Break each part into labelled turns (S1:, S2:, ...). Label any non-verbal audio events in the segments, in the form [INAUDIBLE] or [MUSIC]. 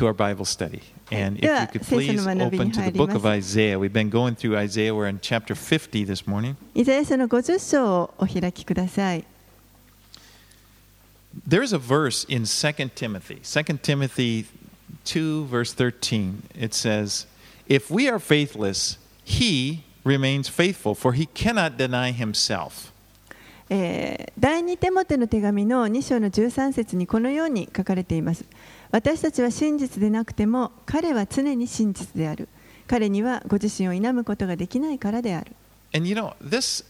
S1: to our Bible study. And if
S2: では
S1: you could
S2: 聖書
S1: please
S2: の学びに
S1: open to
S2: 入
S1: the
S2: り
S1: book
S2: ます
S1: of Isaiah. We've been going through Isaiah. We're in chapter 50 this morning.
S2: イザヤ書の50章をお開きください。
S1: There's a verse in 2 Timothy, 2 Timothy 2, verse 13. It says, If we are faithless, he remains faithful, for he cannot deny himself.
S2: えー第2テモテの手紙の2章の13節にこのように書かれています。 私たちは真実でなくても彼は常に真実である。彼にはご自身を否むことができないからである。
S1: And you know, this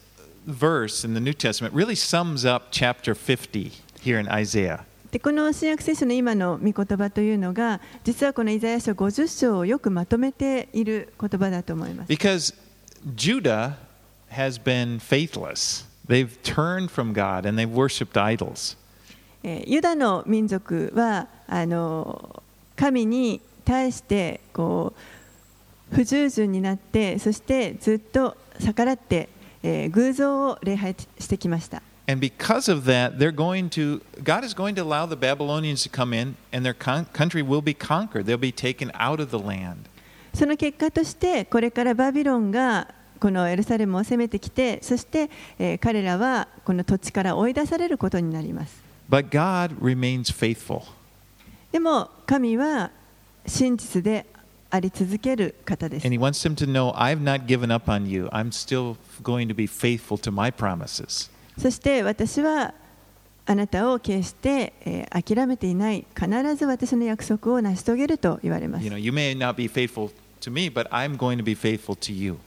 S1: verse in the New Testament really sums up chapter 50 here in Isaiah.
S2: でこの新約聖書の今の御言葉というのが実はこのイザヤ書50章をよくまとめている言葉だと思います。
S1: Because Judah has been faithless. They've turned from God and they've worshipped idols.
S2: えーユダの民族はあの神に対してこう不従順になってそしてずっと逆らって、えー偶像を礼拝してきました。
S1: And because of that, they're going to, God is going to allow the Babylonians to come in and their country will be conquered. They'll be taken out of the land.
S2: その結果としてこれからバビロンがこのエルサレムを攻めてきてそして、えー彼らはこの土地から追い出されることになります。
S1: But God remains faithful.
S2: でも神は真実であり続ける方です
S1: And。He wants them to know, I've not given up on you. I'm still going to be faithful to my promises.
S2: そして私はあなたを決して、えー諦めていない必ず私の約束を成し遂げると言われます
S1: You know, you may not be faithful to me, but I'm going to be faithful to you.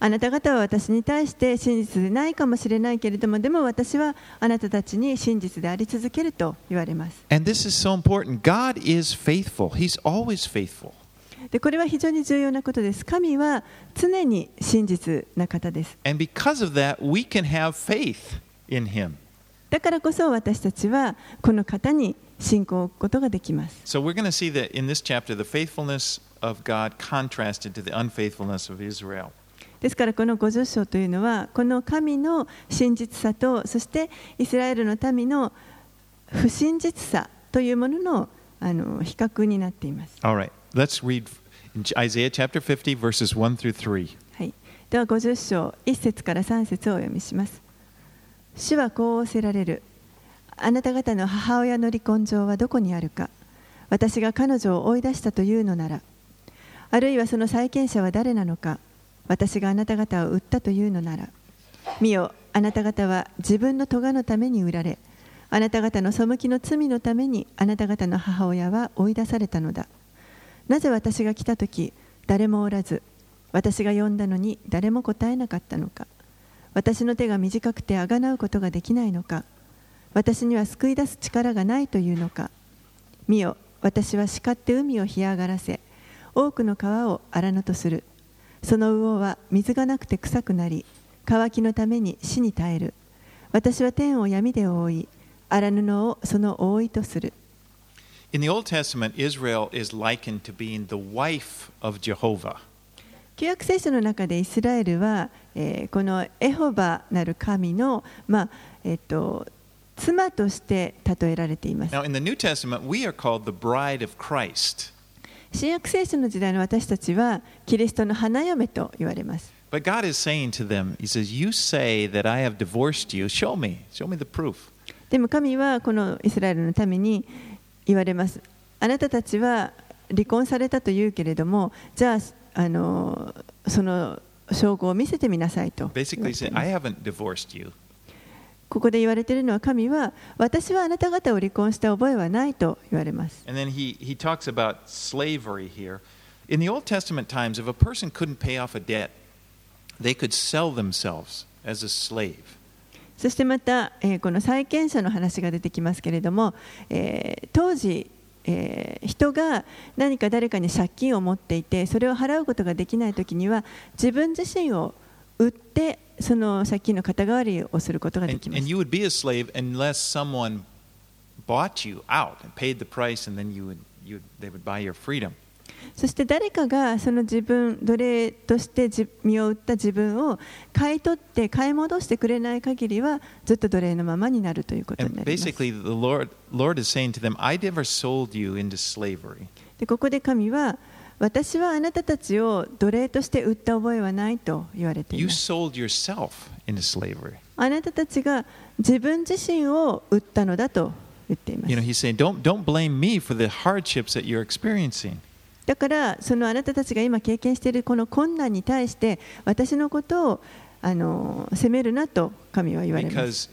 S2: あなた方は私に対して真実でないかもしれないけれども、でも私はあなたたちに真実であり続けると言われます。
S1: So、
S2: でこれは非常に重要なことです。神は常に真実な方です。
S1: That,
S2: だからこそ私たちはこの方に信仰を置くことができます。
S1: So we're going to see that in this chapter, the faithfulness of God contrasted to the unfaithfulness of Israel.
S2: ですからこの50章というのはこの神の真実さとそしてイスラエルの民の不真実さというもののあの比較になっています。
S1: All right, let's read Isaiah chapter 50, verses 1 through 3.
S2: はい、では50章1節から3節をお読みします。主はこう仰せられる。あなた方の母親の離婚状はどこにあるか私が彼女を追い出したというのならあるいはその債権者は誰なのか私があなた方を売ったというのなら見よあなた方は自分の咎のために売られあなた方の背きの罪のためにあなた方の母親は追い出されたのだ。なぜ私が来た時誰もおらず私が呼んだのに誰も答えなかったのか。私の手が短くてあがなうことができないのか。私には救い出す力がないというのか。見よ私は叱って海を干上がらせ多くの川を荒野とする。その魚は水がなくて臭くなり乾きのために死に絶える私は天を闇で覆い荒布をその覆いとする
S1: In the Old Testament, Israel is likened to being the wife of Jehovah.
S2: 旧約聖書の中でイスラエルは、えーこのエホバなる神の、まあえっと妻として例えられています。
S1: Now, in the New Testament, we are called the bride of Christ.
S2: 新約聖書の時代の私たちはキリストの花嫁と言われます。
S1: But God is saying to them, He says, You say that I have divorced you. Show me. Show me the proof.
S2: でも神はこのイスラエルのために言われます。あなたたちは離婚されたと言うけれども、じゃああのその証拠を見せてみなさいと言
S1: Basically, I haven't divorced you.
S2: ここで言われているのは神は私はあなた方を離婚した覚えはないと言われます。
S1: And then he, he talks about slavery here. In the Old Testament times, if a person couldn't pay off a debt, they could sell themselves as a slave.
S2: そしてまた、えーこの債権者の話が出てきますけれども、えー当時、えー人が何か誰かに借金を持っていてそれを払うことができない時には自分自身を売ってその借金の肩代わりをすることができます。
S1: And, and you would be a
S2: そして誰かがその自分奴隷として身を売った自分を買い取って買い戻してくれない限りはずっと奴隷のままになるということになります。
S1: Lord, Lord them,
S2: でここで神は、私はあなたたちを奴隷として売った覚えはないと言われています。あなたたちが自分自身を売ったのだと言っています。だから、そのあなたたちが今経験しているこの困難に対して、私のことをあの責めるなと神は言われます。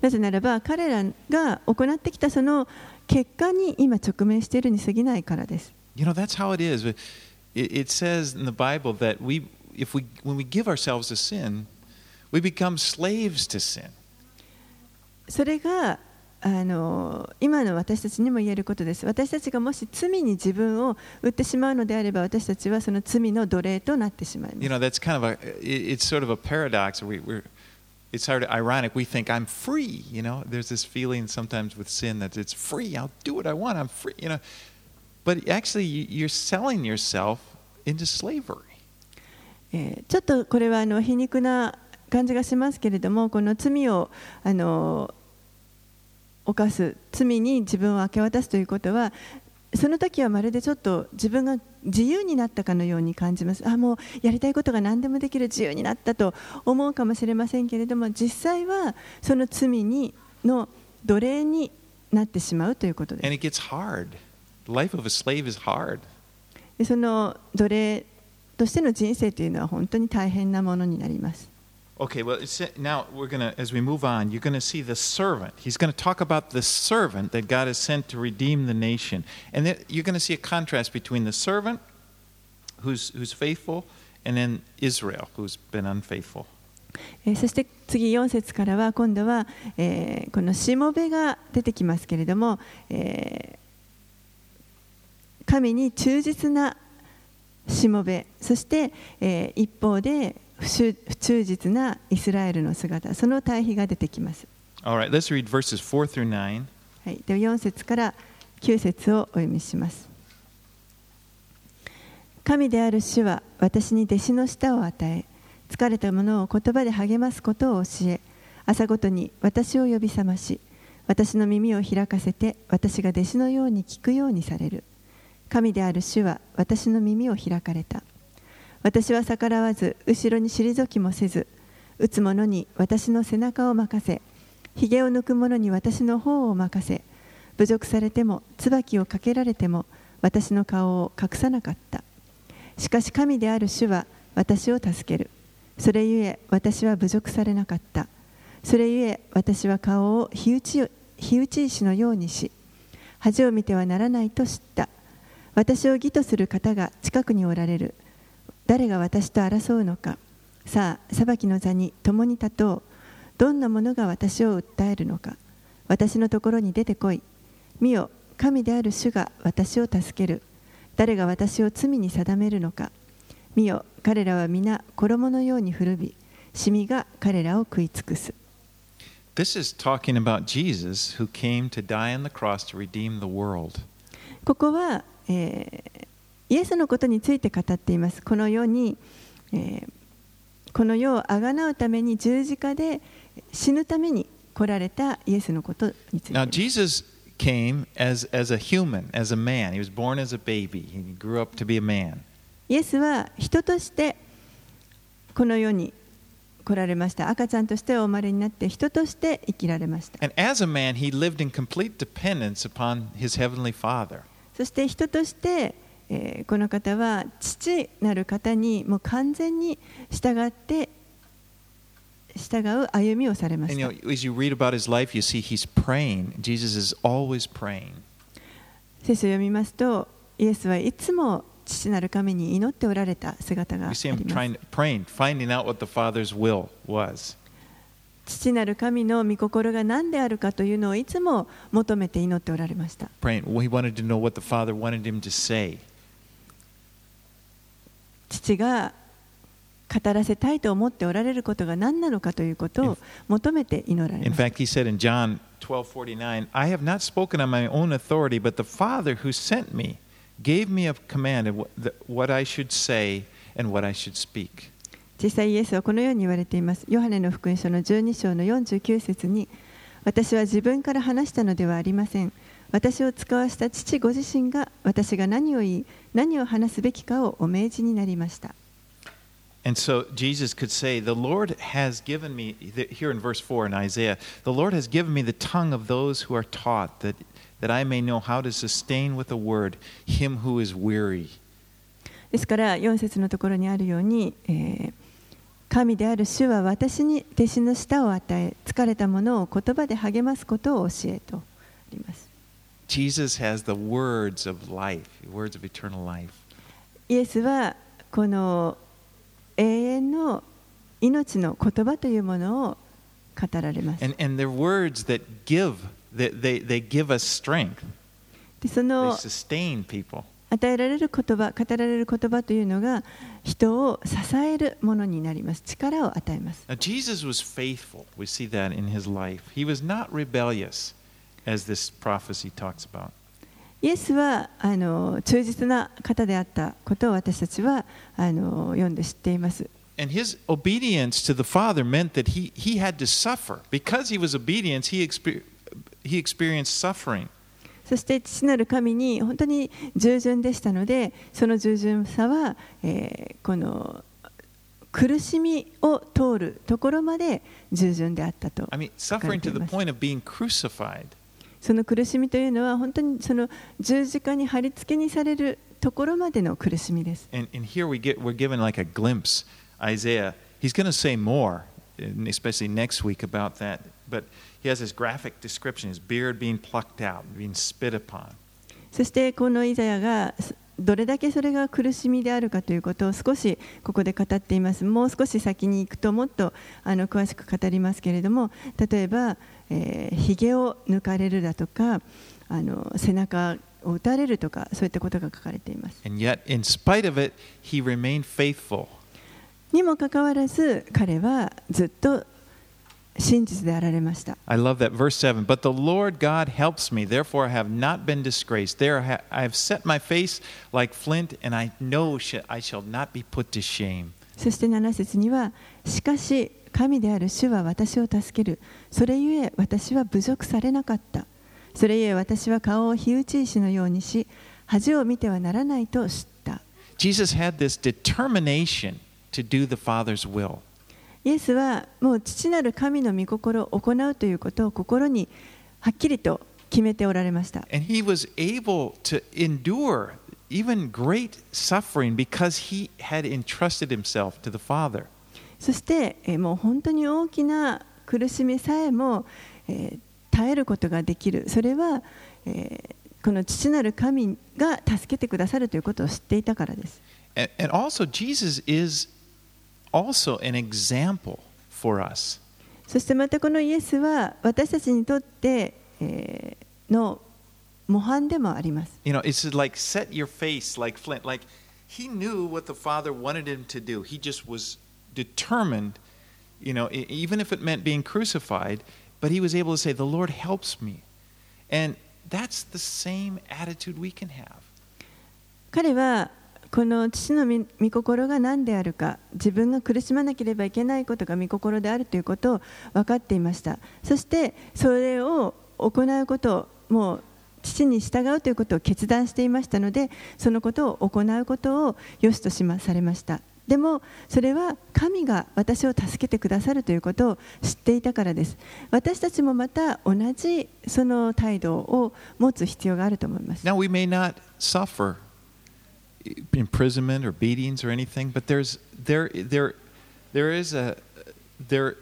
S2: なぜならば、彼らが行ってきたその結果に今直面しているに過ぎないからです
S1: You know, that's how it is. It, it says in the Bible that we, if we, when we give ourselves to sin, we become slaves to sin.
S2: それがあの今の私たちにも言えることです私たちがもし罪に自分を売ってしまうのであれば私たちはその罪の奴隷となってしまいま
S1: You
S2: す
S1: know, that's kind of a, it- it's sort of a paradox. We, we're, it's sort of ironic. We think I'm free. You know, there's this feeling sometimes with sin that it's free. I'll do what I want. I'm free. You know, but actually, you're selling yourself into slavery.
S2: えちょっとこれはあの皮肉な感じがしますけれどもこの罪をあの犯す罪に自分を明け渡すということはその時はまるでちょっと自分が自由になったかのように感じますあもうやりたいことが何でもできる自由になったと思うかもしれませんけれども実際はその罪にの奴隷になってしまうということです
S1: And it gets hard. The life of a slave is hard.
S2: でその奴隷としての人生というのは本当に大変なものになります
S1: Okay, well, it's, now we're going to, as we move on, you're going to see the servant. He's going to talk about the servant that God has sent to redeem the nation. And then you're going to see a contrast between the servant who's, who's faithful and then Israel who's been unfaithful.
S2: えーそして次4節からは今度は、えーこのしもべが出てきますけれども、えー神に忠実なしもべそして、えー一方で不忠実なイスラエルの姿その対比が出てきます、
S1: All right, let's read verses 4 through 9.
S2: はい、では4節から9節をお読みします。神である主は私に弟子の舌を与え疲れた者を言葉で励ますことを教え朝ごとに私を呼び覚まし私の耳を開かせて私が弟子のように聞くようにされる。神である主は私の耳を開かれた私は逆らわず後ろに退きもせず打つ者に私の背中を任せひげを抜く者に私の方を任せ侮辱されても椿をかけられても私の顔を隠さなかった。しかし神である主は私を助ける。それゆえ私は侮辱されなかった。それゆえ私は顔を火打ち火打ち石のようにし恥を見てはならないと知った。私を義とする方が近くにおられる。誰が私と争うのか。さあ裁きの座に共に立とう。どんなものが私を訴えるのか。私のところに出てこい。見よ神である主が私を助ける。誰が私を罪に定めるのか。見よ彼らは皆衣のように古びシミが彼らを食い尽くす。
S1: This is talking about Jesus who came to die on the cross to redeem the world.
S2: ここは、えーイエスのことについて語っていますこの世に、えーこの世をあがなうために十字架で死ぬために来られたイエスのことについて
S1: Now, Jesus came as, as a human, as a man. He was born as a baby. He grew up to be a man.
S2: イエスは人としてこの世に来られました赤ちゃんとしてお生まれになって人として生きられました
S1: And as a man, he lived in complete dependence upon his heavenly Father.
S2: そして人として、えーこの方は父なる方にもう完全に従って従う歩みをされま
S1: And
S2: し
S1: you
S2: た
S1: know, as you read about his life, you see he's praying. Jesus is always praying.
S2: 聖書を読みますとイエスはいつも父なる神に祈っておられた姿があり
S1: see
S2: ま
S1: him
S2: す
S1: trying, praying, finding out what the Father's will was.
S2: 父なる神の御心が何であるかというのをいつも求めて祈っておられました
S1: Praying. He wanted to know what the Father wanted him to say.
S2: 父が語らせたいと思っておられることが何なのかということを求めて祈られ
S1: In
S2: ました
S1: fact, he said in John 12:49, "I have not spoken on my own authority, but the Father who sent me gave me a command of what I should say and what I should speak."
S2: 実際イエスはこのように言われていますヨハネの福音書の12章の49節に私は自分から話したのではありません。私を使わした父ご自身が私が何を言い何を話すべきかをお命じになりました。
S1: そして、
S2: ですから、4節のところにあるように、えー、神である主は私に弟子の舌を与え、疲れたものを言葉で励ますことを教えとあります。
S1: Jesus has the words of life, words of eternal life.
S2: イエスはこの永遠の命の言葉というものを語られます。
S1: And, and they're words that give, that they, they give us strength,
S2: でそ
S1: they
S2: の
S1: sustain people.
S2: 与えられる言葉、語られる言葉というのが人を支えるものになります。力を与えます。
S1: Now, Jesus was faithful. We see that in his life. He was not rebellious, As this prophecy talks about.
S2: イエスはあの忠実な方であったことを私たちはあの読んで知っています。
S1: And his obedience to the Father meant that he, he had to suffer. Because he was obedient, he, exper- he experienced suffering.
S2: そして父なる神に本当に従順でしたので、その従順さは、えーこの苦しみを通るところまで従順であったと
S1: I mean,
S2: 書かれ
S1: suffering
S2: て
S1: to
S2: い
S1: the
S2: ます。
S1: point of being crucified.
S2: その苦しみというのは本当にその十字架に貼り付けにされるところまでの苦しみです。
S1: And, and here we get, we're given like a glimpse. Isaiah, he's going to say more, especially next week about that. But he has this graphic description his beard being plucked out, being spit upon.
S2: そしてこのイザヤがどれだけそれが苦しみであるかということを少しここで語っています。もう少し先に行くともっとあの詳しく語りますけれども、例えば、えー、髭を抜かれるだとかあの、背中を打たれるとか、そういったことが書かれています。
S1: And yet, in spite of it, he remained faithful.
S2: にもかかわらず、彼はずっと真実であられました。
S1: I love that verse 7. But the Lord God helps me, therefore I have not been disgraced. There I have set my face like flint, and I know I shall not be put to shame.
S2: そして7節には、しかし神である主は私を助ける。それゆえ私は侮辱されなかった。それゆえ私は顔を火打ち石のようにし、恥を見てはならないと知った。
S1: Jesus had this determination to do the Father's will.
S2: イエスはもう父なる神の御心を行うということを心にはっきりと決めておられました。
S1: And he was able to endure even great suffering because he had entrusted himself to the Father.
S2: そして、えーもう本当に大きな苦しみさえも、えー耐えることができる。それは、えーこの父なる神が助けてくださるということを知っていたからです。
S1: And, and also, Jesus is also an example for us.
S2: そしてまたこのイエスは私たちにとって、えーの模範でもあります。
S1: You know, it's like set your face like flint. Like he knew what the Father wanted him to do. He just was determined, you know, even if it meant being crucified, but he was able to say, The Lord helps me. And that's the same attitude we can have.
S2: 彼はこの父の御心が何であるか自分が苦しまなければいけないことが御心であるということを分かっていましたそしてそれを行うことをもう父に従うということを決断していましたのでそのことを行うことを良しとしまされましたでもそれは神が私を助けてくださるということを知っていたからです私たちもまた同じその態度を持つ必要があると思います
S1: Now, we may not suffer imprisonment or beatings or anything, but there's, there, there, there, is a, there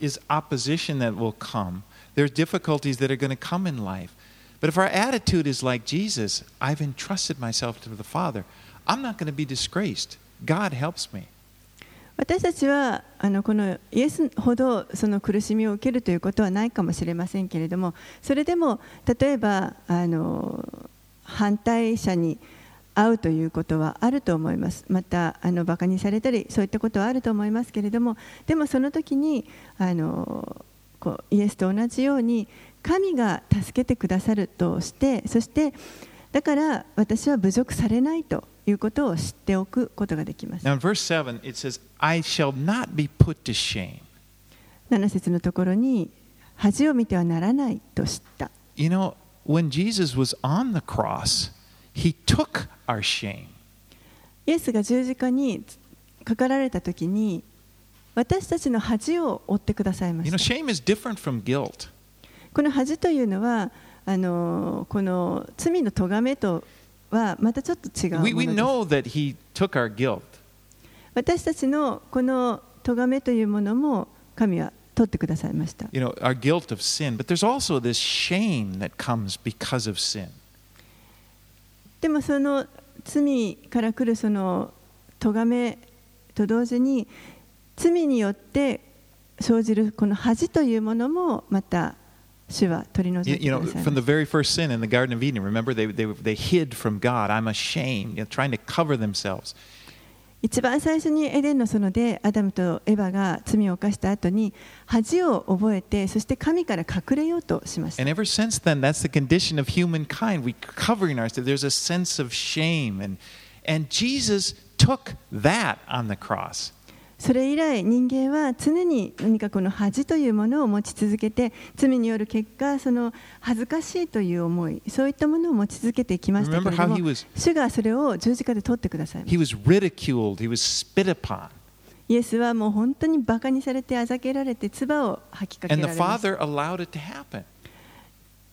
S1: is opposition that will come. There's difficulties that are going to come in life. But if our attitude is like Jesus, I've entrusted myself to the Father, I'm not going to be disgraced. God helps me.
S2: 私たちはあのこのイエスほどその苦しみを受けるということはないかもしれませんけれどもそれでも例えばあの反対者に会うということはあると思いますまたあのバカにされたりそういったことはあると思いますけれどもでもその時にあのこうイエスと同じように神が助けてくださるとしてそしてだから私は侮辱されないということを知っておくことができます。
S1: Now, in verse 7, it says, I shall not be put to shame.
S2: 7節のところに恥を見てはならないと知った。
S1: You know, when Jesus was on the cross, he took our shame.
S2: イエスが十字架にかかられた時に私たちの恥を負ってくださいま
S1: You know,
S2: した。
S1: shame is different from guilt.
S2: この恥というのはあのこの罪の咎めとはまたちょっと違う私たちのこの咎めというものも神は取ってくださいました。でもその罪から来るその咎めと同時に罪によって生じるこの恥というものもまた
S1: You,
S2: いて
S1: you
S2: く
S1: know,
S2: ださい
S1: from
S2: ま
S1: the
S2: す。
S1: very first sin in the Garden of Eden, remember they, they, they hid from God. I'm ashamed, you know, trying to cover themselves.
S2: 一番最初にエデンの園でアダムとエバが罪を犯した後に恥を覚えてそして神から隠れようとしました
S1: And ever since then, that's the condition of humankind. We covering ourselves. There's a sense of shame, and and Jesus took that on the cross.
S2: それ以来人間は常に何かこの恥というものを持ち続けて罪による結果その恥ずかしいという思いそういったものを持ち続けてきましたけれ
S1: Remember
S2: ど
S1: how he
S2: も
S1: was
S2: 主がそれを十字架で取ってくださいまし
S1: he was ridiculed, he was spit upon,
S2: たイエスはもう本当にバカにされてあざけられて唾を吐きかけ
S1: and
S2: ら
S1: the
S2: れました
S1: Father allowed it to happen.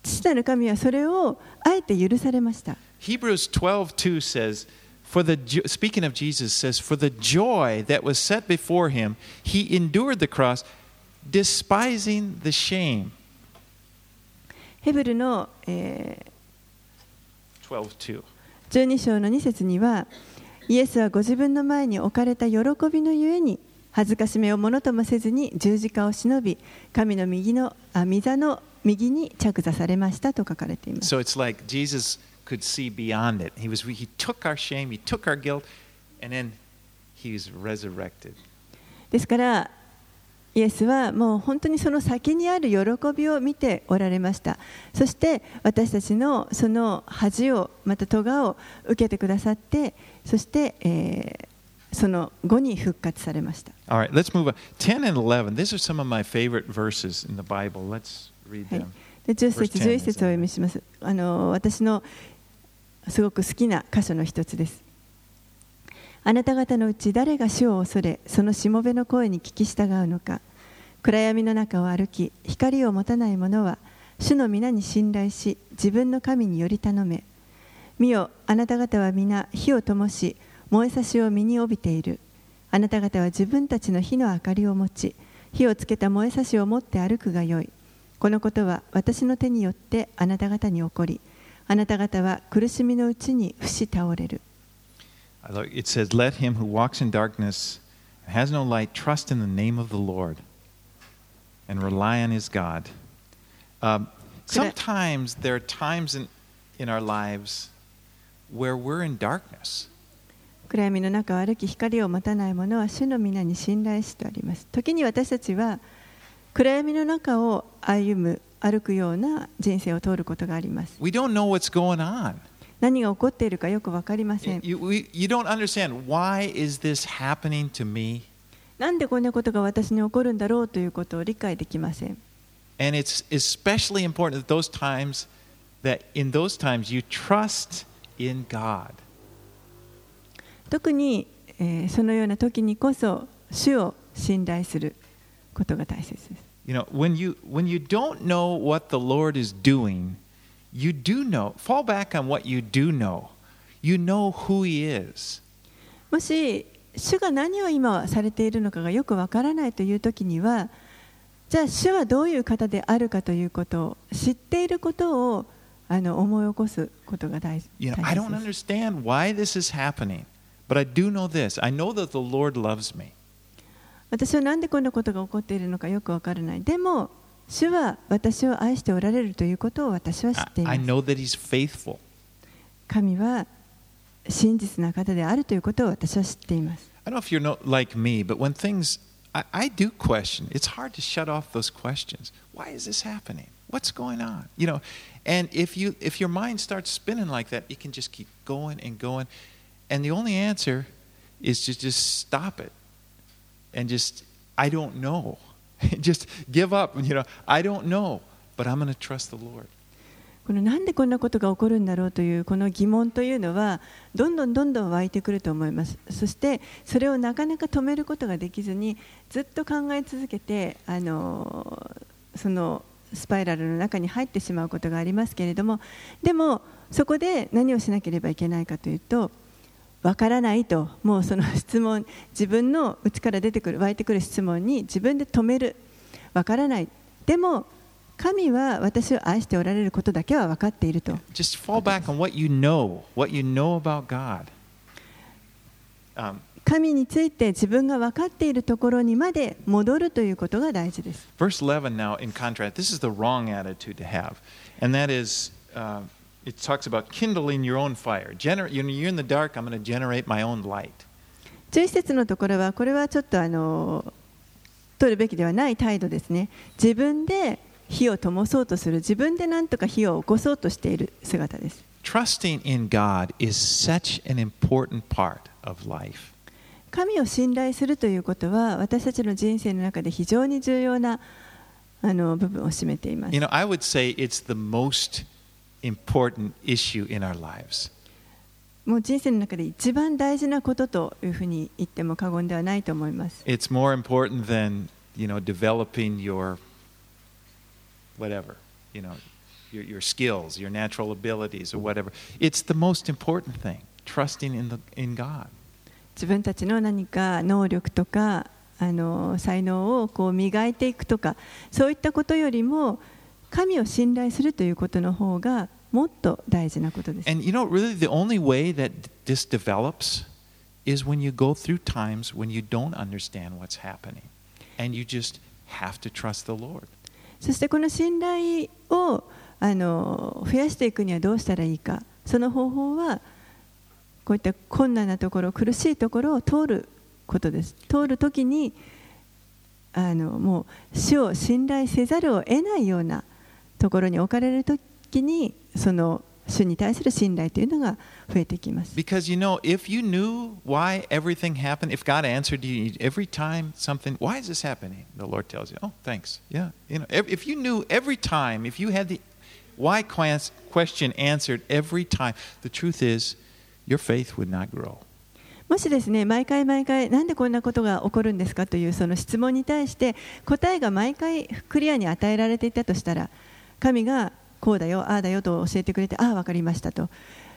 S2: 父なる神はそれをあえて許されました。
S1: Hebrews 12:2 says, "For the speaking of Jesus says, for the joy that was set before him, he endured the cross, despising the shame."
S2: ヘブルの、えー
S1: 12:2.
S2: 12章の2節にはイエスはご自分の前に置かれた喜びのゆえに恥ずかしめをものともせずに十字架を忍び神の右のあ御座の右に着座されましたと書かれています
S1: So it's like Jesus could see beyond it. He was he took our shame, he took our guilt, and then he was resurrected.
S2: ですからイエスはもう本当にその先にある喜びを見ておられましたそして私たちのその恥をまた咎を受けてくださってそして、えーその後に復活されました
S1: All right, let's move on. 10 and 11. These are some of my favorite verses in the Bible. Let's read
S2: はい
S1: them.
S2: で10
S1: Verse
S2: 節
S1: 10
S2: 11節をお読みしますあの私のすごく好きな箇所の一つです。あなた方のうち誰が主を恐れそのしもべの声に聞き従うのか。暗闇の中を歩き光を持たない者は主の皆に信頼し自分の神により頼め。見よあなた方は皆火を灯し燃えさしを身に帯びている。あなた方は自分たちの火の明かりを持ち火をつけた燃えさしを持って歩くがよい。このことは私の手によってあなた方に起こりあなた方は苦しみのうちに伏し倒れる
S1: It says, Let him who walks in darkness and has no light trust in the name of the Lord and rely on his God. Um, sometimes there are times in, in our lives where we're in darkness.
S2: 暗闇の中を歩き光を持たない者は主の皆に信頼しとあります時に私たちは暗闇の中を歩む歩くような人生を通ることがあります
S1: We don't know what's going on.
S2: 何が起こっているかよく分かりません
S1: You, you don't understand why is this happening to me?
S2: なんでこんなことが私に起こるんだろうということを理解できません
S1: And it's especially important at those times that in those times you trust in God.
S2: 特に、えーそのような時にこそ主を信頼することが大切です
S1: You know, when you when you don't know what the Lord is doing, you do know. Fall back on what you do know. You know who He is.
S2: もし主が何を今されているのかがよくわからないという時にはじゃあ主はどういう方であるかということを知っていることをあの思い起こすことが大
S1: You know,
S2: 大
S1: I
S2: 切
S1: don't
S2: です
S1: understand why this is happening, but I do know this. I know that the Lord loves me.
S2: 私は何でこんなことが起こっているのかよくわからないでも主は私を愛しておられるということを私は知
S1: I,
S2: っていま
S1: I
S2: す
S1: know that He's faithful.
S2: 神は真実な方であるということを私は知っています
S1: I don't know if you're no, like me, but when things, I, I do question. It's hard to shut off those questions. Why is this happening? What's going on? You know, and if you if your mind starts spinning like that, it can just keep going and going, and the only answer is to just stop it and just I don't know. [LAUGHS] Just give up. You know, I don't know, but I'm going to trust the Lord.
S2: このなんでこんなことが起こるんだろうというこの疑問というのはどんどんどんどん湧いてくると思いますそしてそれをなかなか止めることができずにずっと考え続けてあのそのスパイラルの中に入ってしまうことがありますけれどもでもそこで何をしなければいけないかというとわからないともうその質問自分の内から出てくる湧いてくる質問に自分で止めるわからないでも神は私を愛しておられることだけは分かっていると
S1: Just fall back on what you know, what you know about God. Um,
S2: 神について自分が分かっているところにまで戻るということが大事です
S1: verse 11 now, in contrast, this is the wrong attitude to have, and that is. Uh, it talks about kindling your own fire. Gener- you know, you're in the dark, I'm going to generate my own light.
S2: 11節のところはこれはちょっとあの取るべきではない態度ですね自分で火を灯そうとする自分で何とか火を起こそうとしている姿です
S1: Trusting in God is such an important part of life.
S2: 神を信頼するということは私たちの人生の中で非常に重要なあの部分を占めています
S1: You know, I would say it's the most important issue in our lives.
S2: もう人生の中で一番大事なことというふうに言っても過言ではないと思います。
S1: It's more important than, you know, developing your whatever, you know, your, your skills, your natural abilities or whatever. It's the most important thing, trusting in, the, in God.
S2: 自分たちの何か能力とかあの才能をこう磨いていくとかそういったことよりも神を信頼するということの方がもっと大事なことです。
S1: And you know, really, the only way that this develops is when you go through times when you don't understand what's happening. And you just have to trust the Lord.
S2: そしてこの信頼をあの増やしていくにはどうしたらいいかその方法はこういった困難なところ苦しいところを通ることです通るときにあのもう主を信頼せざるを得ないようなところに置かれるときにその主に対する信頼というのが増えてきます
S1: Because you know, if you knew why everything happened, if God answered you every time something, why is this happening? The Lord tells you, oh, thanks. Yeah. You know, if you knew every time, if you had the why question answered every time, the truth is, your faith would not grow.
S2: もしですね毎回毎回なんでこんなことが起こるんですかというその質問に対して答えが毎回クリアに与えられていたとしたら神がこうだよああだよと教えてくれてああ分かりましたと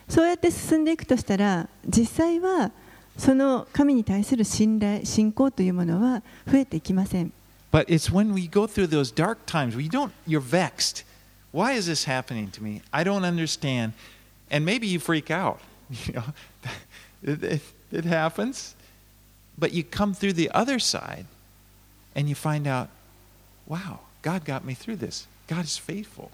S2: そうやって進んでいくとしたら実際はその神に対する信頼信仰というものは増えていきません
S1: But it's when we go through those dark times we don't, you're vexed. Why is this happening to me? I don't understand. And maybe you freak out. You know, it, it, it happens. But you come through the other side and you find out, wow, God got me through this. God is faithful.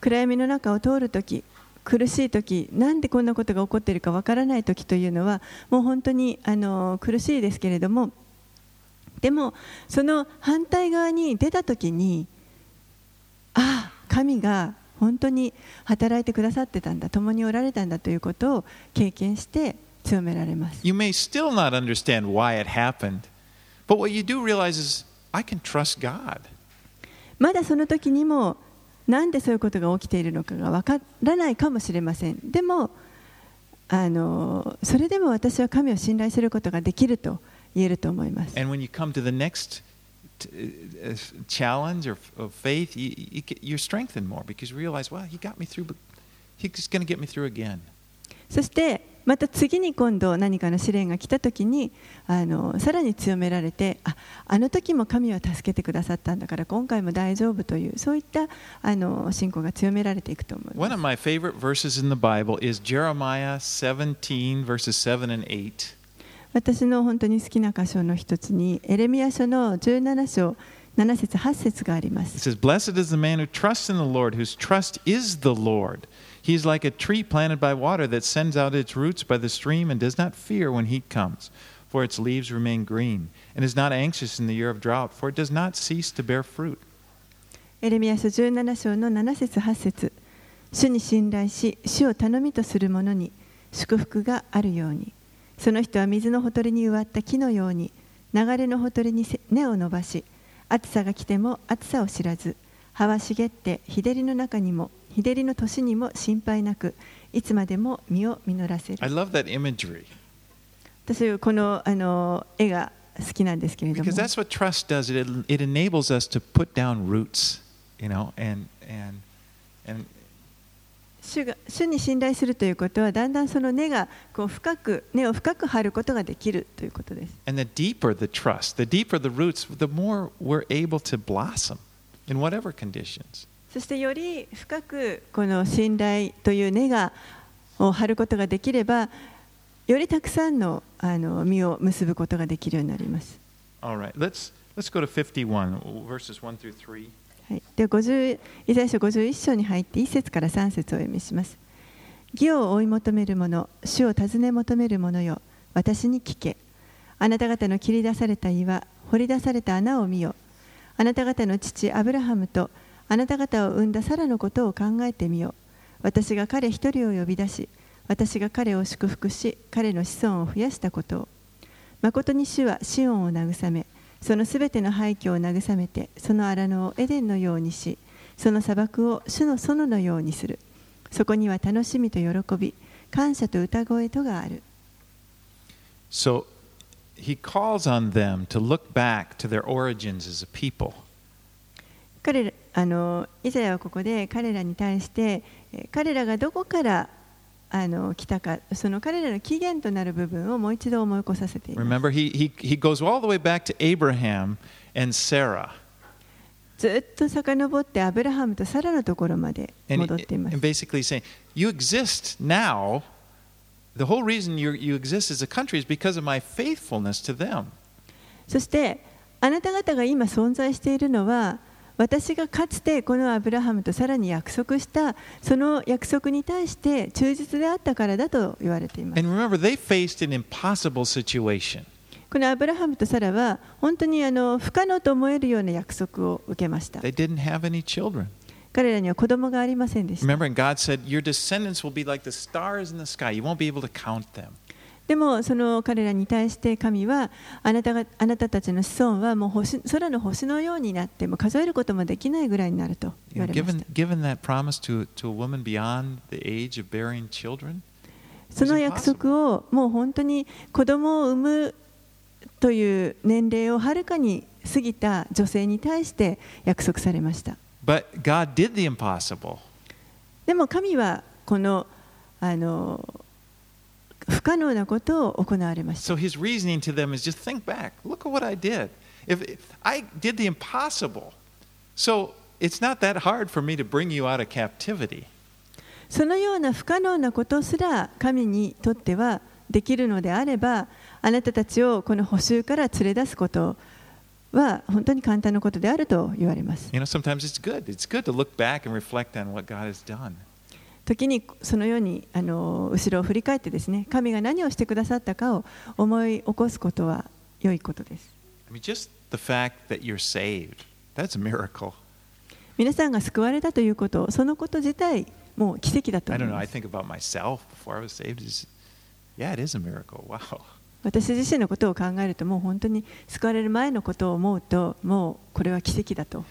S2: 暗闇の中を通るとき苦しいときなんでこんなことが起こっているかわからないときというのはもう本当にあの苦しいですけれどもでもその反対側に出たときにああ神が本当に働いてくださってたんだ共におられたんだということを経験して強められます
S1: You may still not understand why it happened, but what you do realize is, I can trust God.
S2: まだその時にもなんでそういうことが起きているのかがわからないかもしれませんでもあのそれでも私は神を信頼することができると言えると思います
S1: And when you come to the next uh, challenge or faith, you, you're strengthened more because you realize, well, he got me through, but he's going to get me through again.
S2: そしてまた次に今度何かの試練が来た時にあのさらに強められてああの時も神は助けてくださったんだから今回も大丈夫というそういったあの信仰が強められていくと思いま
S1: One
S2: す
S1: of my favorite verses in the Bible is Jeremiah 17, verses 7 and 8.
S2: 私の本当に好きな箇所の一つにエレミア書の17章7節8節がありま
S1: It
S2: す
S1: says, Blessed is the man who trusts in the Lord, whose trust is the Lord. He is like a tree planted by water that sends out its roots by the stream and does not fear when heat comes, for its leaves remain green, and is not anxious in the year of drought, for it does not cease to bear fruit.
S2: エレミア書17章の7節8節主に信頼し主を頼みとする者に祝福があるようにその人は水のほとりに植わった木のように流れのほとりに根を伸ばし暑さが来ても暑さを知らず葉は茂って日照りの中にも日照りの年にも心配なくいつまでも実を実らせる
S1: I love that imagery
S2: 私はこのあの絵が好きなんですけれども
S1: because that's what trust does. It, it enables us to put down roots, you know, and, and, and
S2: 主,が主に信頼するということはだんだんその根がこう深く根を深く張ることができるということです。そしてより深くこの信頼という根がを張ることができればよりたくさんの,あの実を結ぶことができるようになります。
S1: All right. let's, let's go to 51, verses 1 through 3.
S2: はい、で50イザヤ書51章に入って1節から3節をお読みします。義を追い求める者、主を尋ね求める者よ、私に聞け。あなた方の切り出された岩、掘り出された穴を見よ。あなた方の父アブラハムとあなた方を産んだサラのことを考えてみよ。私が彼一人を呼び出し、私が彼を祝福し、彼の子孫を増やしたことを。誠に主はシオンを慰め、そのすべての廃墟を慰めて、その荒野をエデンのようにし、その砂漠を主の園のようにする。そこには楽しみと喜び、感謝と歌声とがある。
S1: So he calls on them to look back to their origins as a people.
S2: 彼らあのイザヤはここで彼らに対して、えー彼らがどこからあの来たか、その彼らの起源となる部分をもう一度思い起こさせています。
S1: Remember, he, he, he goes all the way back to Abraham and Sarah.
S2: ずっと遡ってアブラハムとサラのところまで
S1: And,
S2: 戻っています
S1: and。basically saying, You exist now. The whole reason you, you exist as a country is because of my faithfulness to them.
S2: そしてあなた方が今存在しているのは私がかつてこのアブラハムとさらに約束したその約束に対して忠実であったからだと言われています。このアブラハムとサラは本当にあの不可能と思えるような約束を受けました。彼らには子供がありませんでした。
S1: Remember, God said, Your
S2: でもその彼らに対して神はあなたがあなたたちの子孫はもう星空の星のようになっても数えることもできないぐらいになると言われまし
S1: given,
S2: た。
S1: given that promise to, to a woman beyond the age of bearing children,
S2: その約束をもう本当に子供を産むという年齢をはるかに過ぎた女性に対して約束されました。
S1: But God did the impossible.
S2: でも神はこのあの不可能なことを行われました。そのような不可能なことすら神にとってはできるのであればあなたたちをこの補修から連れ出すことは本当に簡単なことであると言われます。時にそのようにあの後ろ振り返ってですね神が何をしてくださったかを思い起こすことは良いことです。皆さんが救われたということそのこと自体もう奇跡だと私自身のことを考えるともう本当に救われる前のことを思うともうこれは奇跡だと。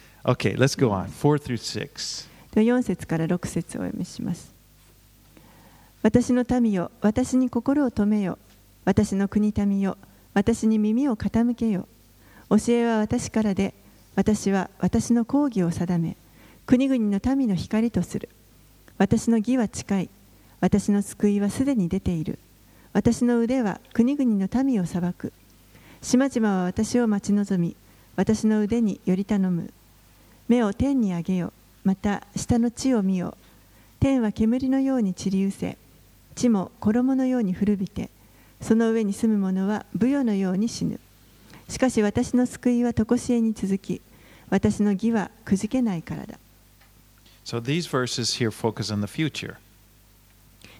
S2: で4節から6節をお読みします。私の民よ私に心を止めよ。私の国民よ私に耳を傾けよ。教えは私からで私は私の講義を定め。国々の民の光とする。私の義は近い。私の救いはすでに出ている。私の腕は国々の民を裁く。島々は私を待ち望み。私の腕により頼む。目を天に上げよ。また下の地を見よ天は煙のように散り失せ地も衣のように古びてその上に住む者は武与のように死ぬしかし私の救いは常しえに続き私の義はくじけないからだ
S1: So these verses here focus on the future.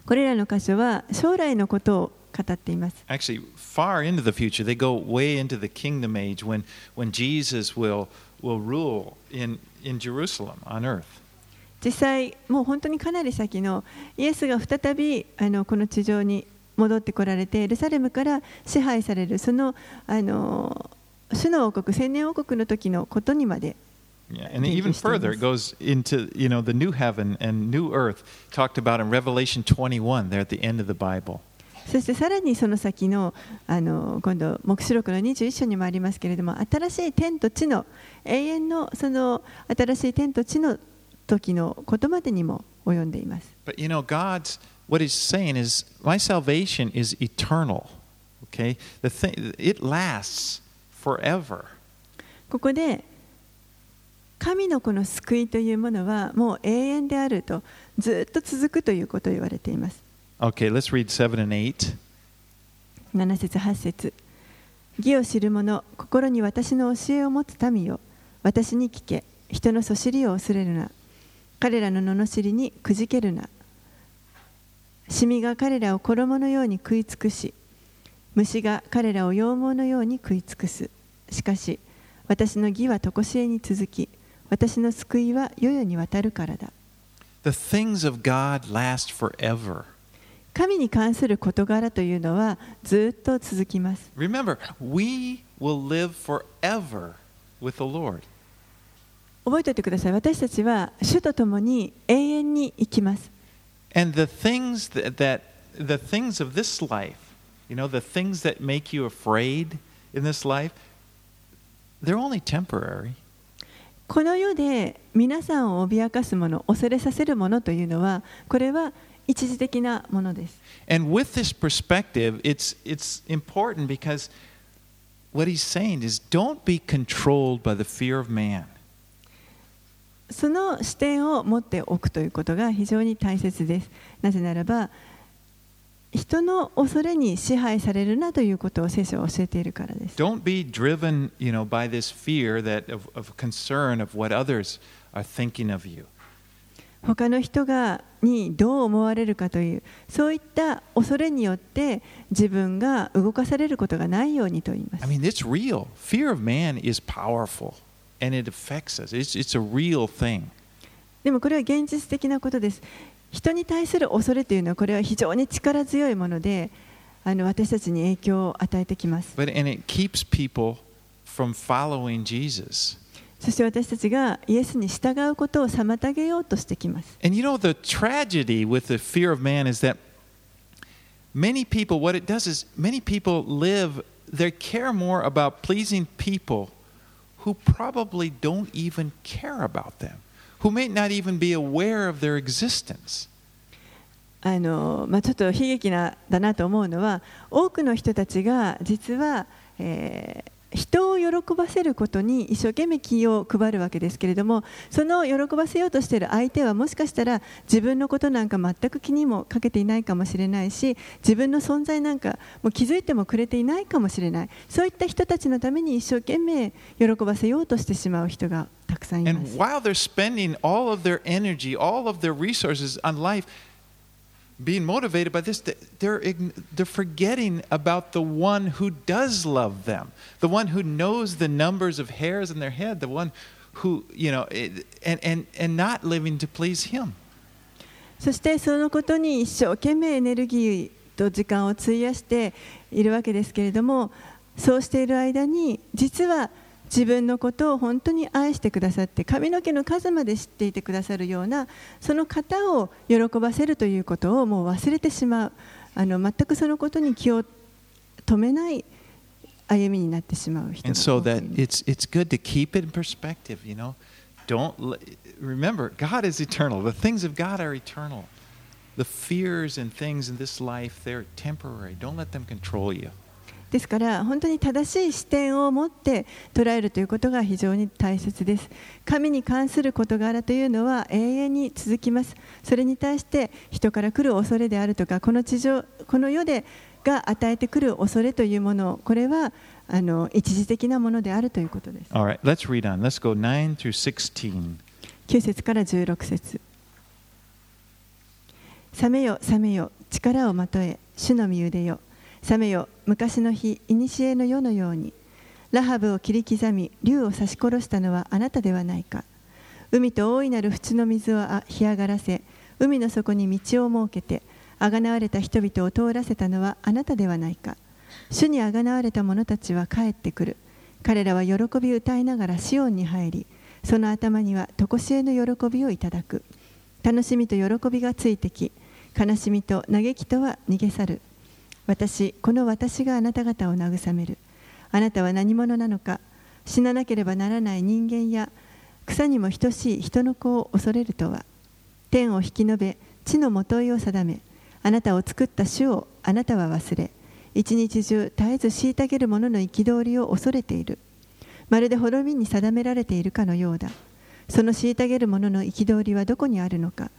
S2: これらの箇所は将来のことを語っています
S1: Actually, far into the future, they go way into the kingdom age when, when Jesus will, will rule in, in Jerusalem on earth.
S2: 実際もう本当にかなり先のイエスが再びあのこの地上に戻ってこられてエルサレムから支配されるそのあの主の王国千年王国の時のことにまで
S1: Yeah, and even further, it goes into you know the new heaven and new earth talked about in Revelation 21. There at the end of the Bible.
S2: そしてさらにその先のあの今度黙示録の21章にもありますけれども新しい天と地の永遠のその新しい天と地の時のことまでにも及んでいます。
S1: But you know, God's what He's saying is, my salvation is eternal. Okay, the thing it lasts forever.
S2: ここで神の子の救いというものはもう永遠であるとずっと続くということを言われています。
S1: Okay, let's read seven and eight.
S2: 7節8節。義を知る者心に私の教えを持つ民よ。私に聞け。人のそしりを恐れるな。彼らの罵りにくじけるな。シミが彼らを衣のように食い尽くし。虫が彼らを羊毛のように食い尽くす。しかし私の義は常しえに続き。私の救いは世々にわたるからだ。
S1: The things of God last forever.
S2: 神に関する事柄というのはずっと続きます
S1: Remember, we will live forever with the Lord.
S2: 覚えておいてください私たちは主と共に永遠に生きます
S1: And the things that, that the things of this life, you know, the things that make you afraid in this life, they're only temporary.
S2: この世で皆さんを脅かすもの恐れさせるものというのはこれは一時的なものです
S1: And with this perspective, it's it's important because what he's saying is don't be controlled by the fear of man.
S2: その視点を持っておくということが非常に大切ですなぜならば人の恐れに支配されるなということを聖書は教えているからです
S1: Don't be driven, you know, by this fear that of, of concern of what others are thinking of you.
S2: 他の人がにどう思われるかというそういった恐れによって自分が動かされることがないようにと言います
S1: I mean, it's real. Fear of man is powerful and it affects us. It's, it's a real thing.
S2: でもこれは現実的なことです人に対する恐れというのはこれは非常に力強いものであの私たちに影響を与えてきます
S1: But and it keeps people from following Jesus.
S2: そして私たちがイエスに従うことを妨げようとしてきます
S1: And you know, the tragedy with the fear of man is that many people, what it does is many people live, they care more about pleasing people who probably don't even care about them, who may not even be aware of their existence.
S2: あの、まあ、ちょっと悲劇なだなと思うのは多くの人たちが実は、えー人を喜ばせることに一生懸命気を配るわけですけれどもその喜ばせようとしている相手はもしかしたら自分のことなんか全く気にもかけていないかもしれないし自分の存在なんかもう気づいてもくれていないかもしれないそういった人たちのために一生懸命喜ばせようとしてしまう人がたくさんいます。
S1: being motivated by this, th- they're, ign- they're forgetting about the one who does love them, the one who knows the numbers of hairs in their head, the one who, you know, it- and, and, and not living to please him.
S2: そしてそのことに一生懸命エネルギーと時間を費やしているわけですけれどもそうしている間に実は 自分のことを本当に愛してくださって髪の毛の数まで知っていてくださるようなその方を喜ばせるということをもう忘れてしまうあの全くそのことに気を止めない歩みになってしまう人
S1: And
S2: が
S1: so
S2: 多くい
S1: that
S2: ます
S1: it's, it's good to keep it in perspective, you know. Don't remember, God is eternal. The things of God are eternal. The fears and things in this life, they're temporary. Don't let them control you.
S2: ですから本当に正しい視点を持って捉えるということが非常に大切です。神に関する事柄というのは永遠に続きます。それに対して人から来る恐れであるとかこの地上この世でが与えてくる恐れというものこれはあの一時的なものであるということです。
S1: All right, let's read on. Let's go 9 through 16.
S2: 9節から16節。覚めよ覚めよ力をまとえ主の身腕よ覚めよ昔の日古の世のように。ラハブを切り刻み竜を刺し殺したのはあなたではないか。海と大いなる淵の水を干上がらせ海の底に道を設けてあがなわれた人々を通らせたのはあなたではないか。主にあがなわれた者たちは帰ってくる。彼らは喜び歌いながらシオンに入りその頭には常しえの喜びをいただく。楽しみと喜びがついてき悲しみと嘆きとは逃げ去る。私この私があなた方を慰める。あなたは何者なのか死ななければならない人間や草にも等しい人の子を恐れるとは。天を引き延べ地のもといを定めあなたを作った主をあなたは忘れ一日中絶えず虐げる者の憤りを恐れている。まるで滅びに定められているかのようだ。その虐げる者の憤りはどこにあるのか。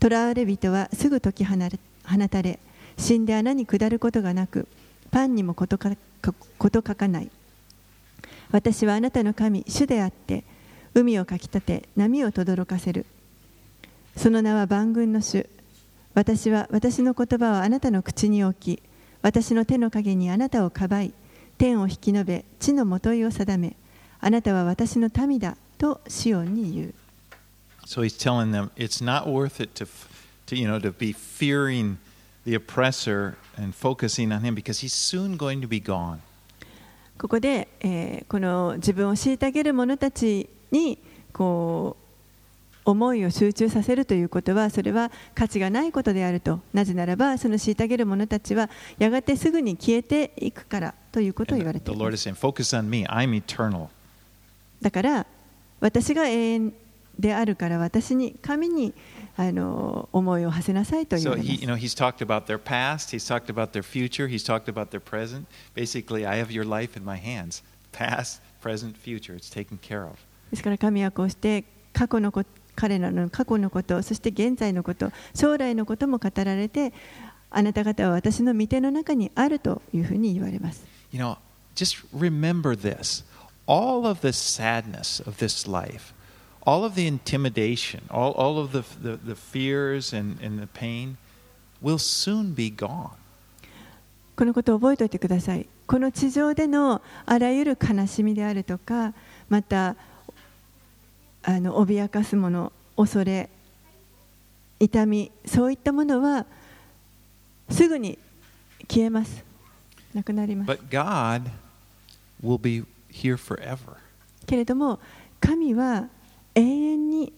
S2: 囚われ人はすぐ解き放たれ死んで穴に下ることがなくパンにもことかこと書かない。私はあなたの神主であって海をかき立て波を轟かせる。その名は万軍の主。私は私の言葉をあなたの口に置き私の手の影にあなたをかばい天を引き延べ地のもといを定めあなたは私の民だとシオンに言う。
S1: So he's telling them it's not worth it to, to, you know, to be fearing the oppressor and focusing on him because he's soon going to be gone.
S2: ここで、えーこの自分を虐げる者たちにこう思いを集中させるということはそれは価値がないことであるとなぜならばその虐げる者たちはやがてすぐに消えていくからということを言われ
S1: the
S2: てい
S1: Lord
S2: ます
S1: is saying, focus on me. I'm eternal.
S2: だから私が永遠であるから私に神にあの思いを馳せなさいと言
S1: So
S2: われま
S1: he,
S2: す
S1: you know, he's talked about their past, he's talked about their future, he's talked about their present. Basically, I have your life in my hands. Past, present, future. It's taken care of.
S2: ですから神はこうして過去のこと彼らの過去のことそして現在のこと将来のことも語られてあなた方は私の御手の中にあるというふうに言われます
S1: You know, just remember this. All of the sadness of this life, all of the intimidation, all, all of the, the, the fears and, and the pain will soon be gone.
S2: このことを覚えておいてくださいこの地上でのあらゆる悲しみであるとかまたあの脅かすもの恐れ痛みそういったものはすぐに消えますなくなります
S1: But God will be here forever.
S2: けれども神は永遠に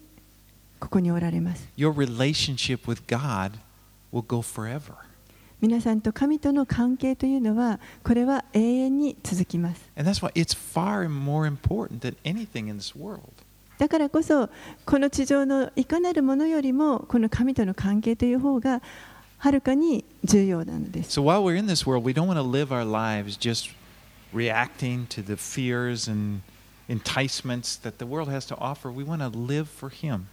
S2: ここにおられます
S1: Your relationship with God will go forever.
S2: 皆さんと神との関係というのはこれは永遠に続きます
S1: And that's why it's far more important than anything in this world.
S2: だからこそこの地上のいかなるものよりもこの神との関係という方がはるかに重要なのです
S1: So while we're in this world, we don't want to live our lives just reacting to the fears and enticements that the world has to offer. We want to live for Him.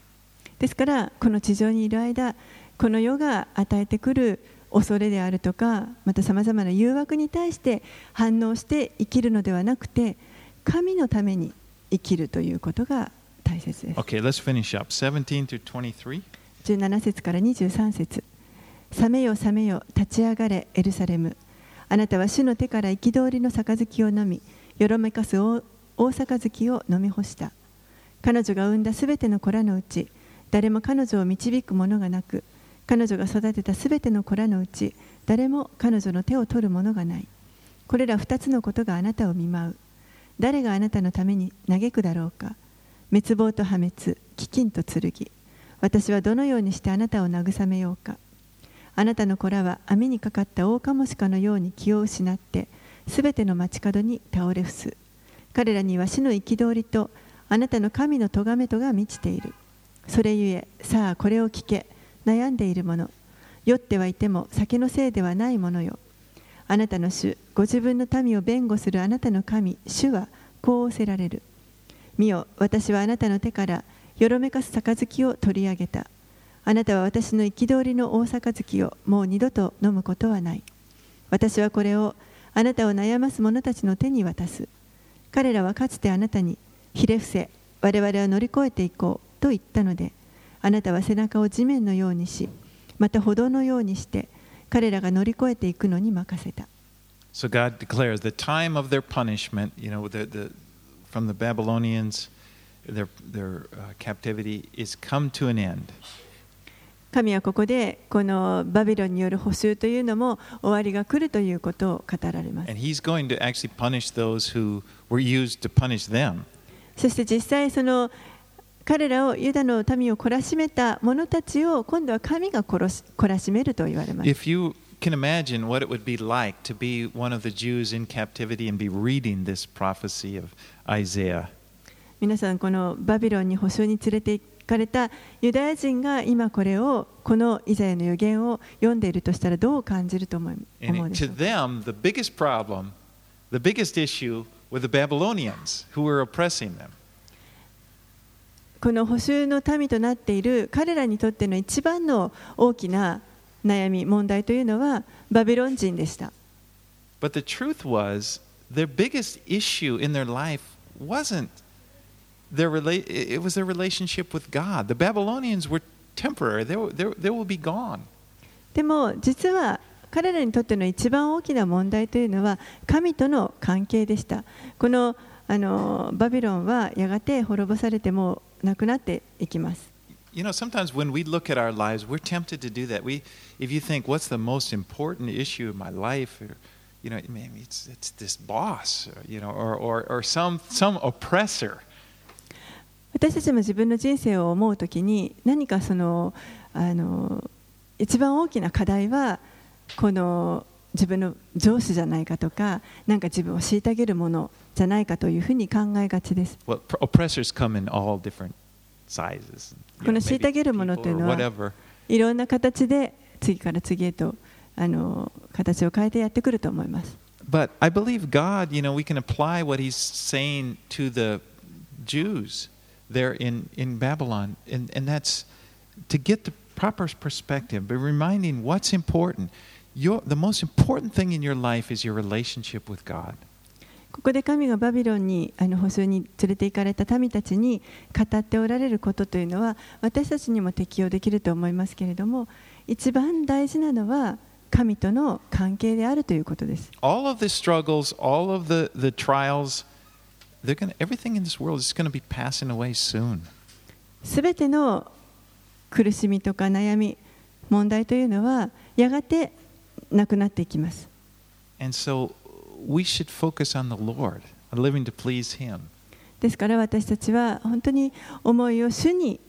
S2: ですからこの地上にいる間この世が与えてくる恐れであるとかまたさまざまな誘惑に対して反応して生きるのではなくて神のために生きるということが大切です
S1: Okay, let's finish up. 17 through 23.
S2: 17節から23節覚めよ覚めよ立ち上がれエルサレムあなたは主の手から憤りの杯を飲みよろめかす大大杯を飲み干した。彼女が産んだすべての子らのうち誰も彼女を導く者がなく彼女が育てたすべての子らのうち誰も彼女の手を取る者がない。これら二つのことがあなたを見舞う。誰があなたのために嘆くだろうか。滅亡と破滅飢饉と剣。私はどのようにしてあなたを慰めようか。あなたの子らは網にかかったオオカモシカのように気を失ってすべての街角に倒れ伏す。彼らには死の憤りとあなたの神の咎めとが満ちている。それゆえさあこれを聞け。悩んでいる者酔ってはいても酒のせいではないものよ。あなたの主ご自分の民を弁護するあなたの神主はこう仰せられる。見よ私はあなたの手からよろめかす杯を取り上げた。あなたは私の憤りの大杯をもう二度と飲むことはない。私はこれをあなたを悩ます者たちの手に渡す。彼らはかつてあなたにひれ伏せ我々は乗り越えていこうと言ったのであなたは背中を地面のようにしまた歩道のようにして彼らが乗り越えていくのに任せた
S1: So God declares the time of their punishment, you know, the, the, from the Babylonians, their, their uh, captivity, is come to an end.
S2: 神はここでこのバビロンによる補修というのも終わりが来るということを語られます。そして実際その彼らをユダの民を懲らしめた者たちを今度は神が懲らしめると言われます。皆さんこのバビロンに補修に連れて。聞かれたユダヤ人が今これをこのイザヤの予言を読んでいるとしたらどう感じると思
S1: う,
S2: 思うでしょう？かこの補修の民となっている彼らにとっての一番の大きな悩み問題というのはバビロン人でした。
S1: But the truth was, their biggest issue in their life wasn't their rela- it was their relationship with God. The Babylonians were temporary. They, will- they, they will be gone.
S2: でも実は彼らにとっての一番大きな問題というのは神との関係でしたこのあのバビロンはやがて滅ぼされてもなくなっていきます
S1: You know, sometimes when we look at our lives, we're tempted to do that. We, if you think, what's the most important issue in my life? Or, you know, maybe it's, it's this boss, or, you know, or, or, or some, some oppressor.
S2: 私たちも自分の人生を思うときに何かその,あの一番大きな課題はこの自分の上司じゃないかとか何か自分を虐げるものじゃないかというふうに考えがちです。
S1: Well, come
S2: この虐げるものというのはいろんな形で次から次へとあの形を変えてやってくると思います。
S1: But I believe God, you know, we can apply what He's saying to the Jews. there in, in Babylon, and, and that's to get the proper perspective, but reminding what's important. Your, the most important thing in your life is your relationship with God.
S2: ここで神がバビロンにあの捕囚に連れて行かれた民たちに語っておられることというのは私たちにも適用できると思いますけれども一番大事なのは神との関係であるということです。
S1: All of the struggles, all of the, the trials,
S2: すべての苦しみとか悩み、問題というのはやがてなくなっていきます。ですから私たちは本当に思いを主に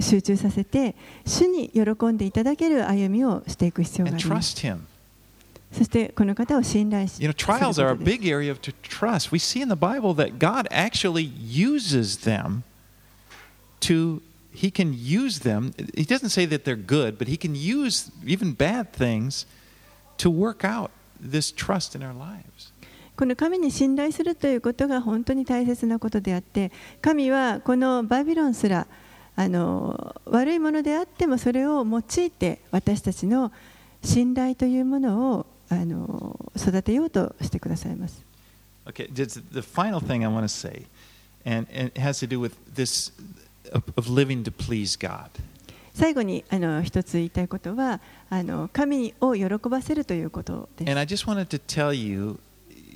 S2: 集中させて、主に喜んでいただける歩みをしていく必要があります。そしてこの方を信頼し
S1: You know, trials
S2: こ
S1: are a big area of to trust. We see in the Bible that God actually uses them to, He can use them. He doesn't say that they're good, but He can use even bad things to work out this trust in our lives.
S2: この神に信頼するということが本当に大切なことであって神はこのバビロンすらあの悪いものであってもそれを用いて私たちの信頼というものをあの育てようとしてくださいます。
S1: Okay, just the final thing I want to say, and, and it has to do with this of, of living to please God.
S2: 最後にあの一つ言いたいことはあの神を喜ばせるということです
S1: And I just wanted to tell you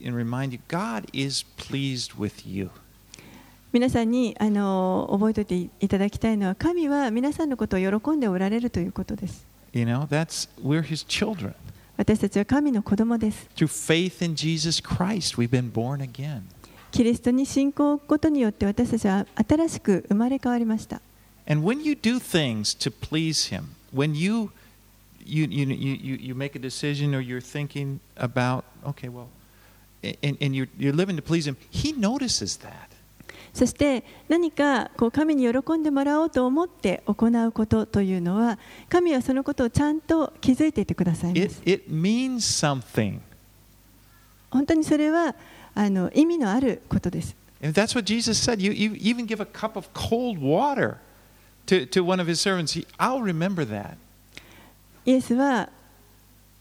S1: and remind you God is pleased with you.
S2: 皆さんにあの覚えておいていただきたいのは神は皆さんのことを喜んでおられるということです
S1: You know, that's we're his children.
S2: 私たちは神の子供です
S1: Through faith in Jesus Christ, we've been born again.
S2: キリストに信仰を置くことによって私たちは新しく生まれ変わりました
S1: And when you do things to please him, when you you you you, you, you make a decision or you're thinking about, okay, well, and, and you're, you're living to please him, he notices that.
S2: そして何かこう神に喜んでもらおうと思って行うことというのは神はそのことをちゃんと気づいていてくださいま
S1: It,
S2: す
S1: it means something.
S2: 本当にそれはあの意味のあることです
S1: And that's what Jesus said. You, you even give a cup of cold water to, to one of his servants. I'll remember that.
S2: イエスは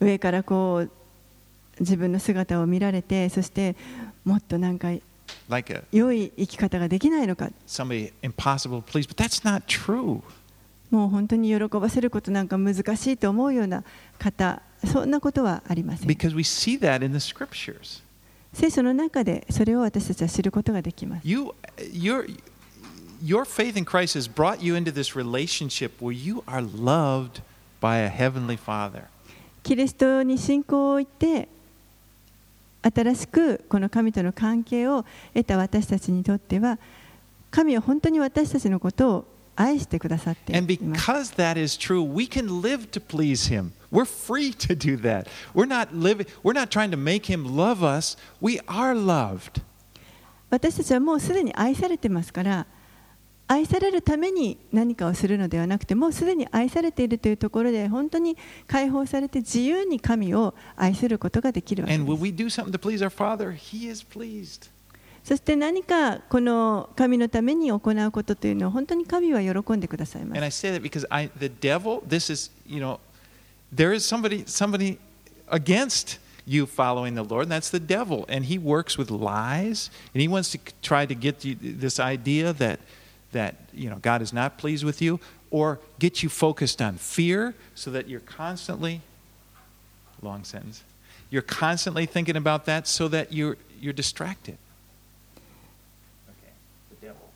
S2: 上からこう自分の姿を見られてそしてもっとなんか良い生き方ができないのか
S1: somebody impossible to please, but that's not true.
S2: もう本当に喜ばせることなんか難しいと思うような方そんなことはありません
S1: Because we see that in the scriptures.
S2: 聖書の中でそれを私たちは知ることができます
S1: You, your, your faith in Christ has brought you into this relationship where you are loved by a heavenly Father.
S2: キリストに信仰を置いて新しくこの神との関係を得た私たちにとっては神は本当に私たちのことを愛してくださっています
S1: because that is true, we can live to please Him. We're free to do that. We're not living, we're not trying to make Him love us. We are loved.
S2: 私たちはもうすでに愛されてますから愛されるために何かをするのではなくてもうすでに愛されているというところで本当に解放されて自由に神を愛することができるわけ
S1: And
S2: です.そして何かこの神のために行うことというのは本当に神は喜んでくださいま
S1: And
S2: す
S1: I say that because I, the devil, this is, you know, there is somebody, somebody against you following the Lord, and that's the devil. And he works with lies, and he wants to try to get you this idea that, that you know, God is not pleased with you, or get you focused on fear so that you're constantly, long sentence, you're constantly thinking about that so that you're, you're distracted. Okay, the devil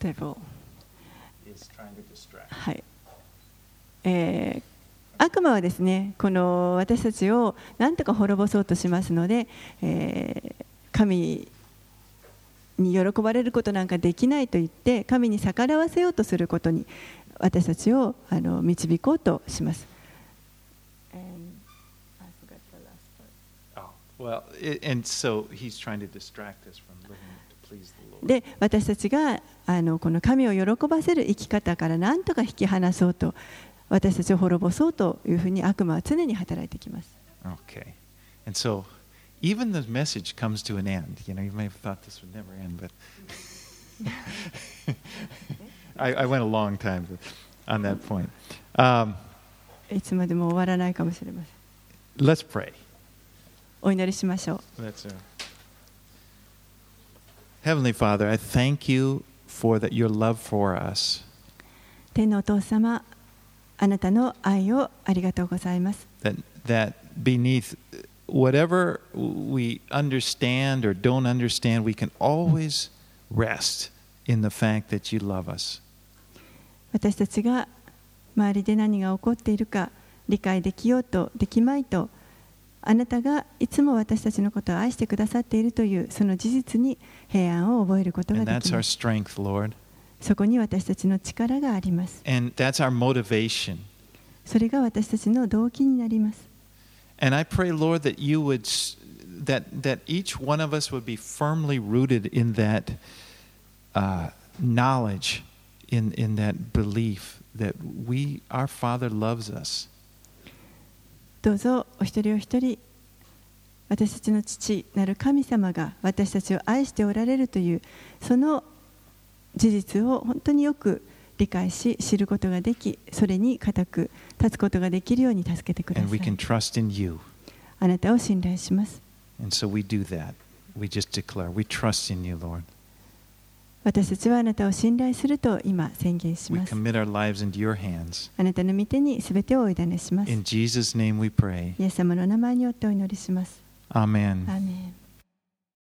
S2: Devil
S1: is trying to distract.
S2: はいえー悪魔はですねこの私たちを何とか滅ぼそうとしますので、えー神 に喜ばれることなんかできないと言って神に逆らわせようとすることに私たちをあの導こうとします。
S1: Oh, well, i and so he's trying to distract us from living to please the Lord.
S2: で私たちがあのこの神を喜ばせる生き方から何とか引き離そうと私たちを滅ぼそうというふうに悪魔は常に働いてきます。
S1: Okay. And so even the message comes to an end. You know, you may have thought this would never end, but [LAUGHS] I, I went a long time on that point. Um,
S2: いつまでも終わらないかもしれません。
S1: let's pray.
S2: お祈りしましょう。
S1: Let's, uh, Heavenly Father, I thank you for that your love for us.
S2: 天のお父様、あなたの愛をありがとうございます。
S1: that that beneath whatever we understand or don't understand, we can always rest in the fact that you love us.
S2: 私たちが周りで何が起こっているか理解できようとできまいとあなたがいつも私たちのことを愛してくださっているというその事実に平安を覚えることができます。
S1: strength,
S2: そこに私たちの力があります。それが私たちの動機になります。
S1: And I pray, Lord, that you would s- that that each one of us would be firmly rooted in that uh, knowledge, in in that belief that we our Father loves us.
S2: どうぞお一人お一人私たちの父なる神様が私たちを愛しておられるというその事実を本当によく 理解し知ることができそれに固く立つことができるように助けてください。あなたを信頼します。
S1: So、declare,
S2: 私たちはあなたを信頼すると今宣言します。あなたの御手にすべてをお委ねします。イエス様の名前によってお祈りします。
S1: アーメン。
S2: アーメン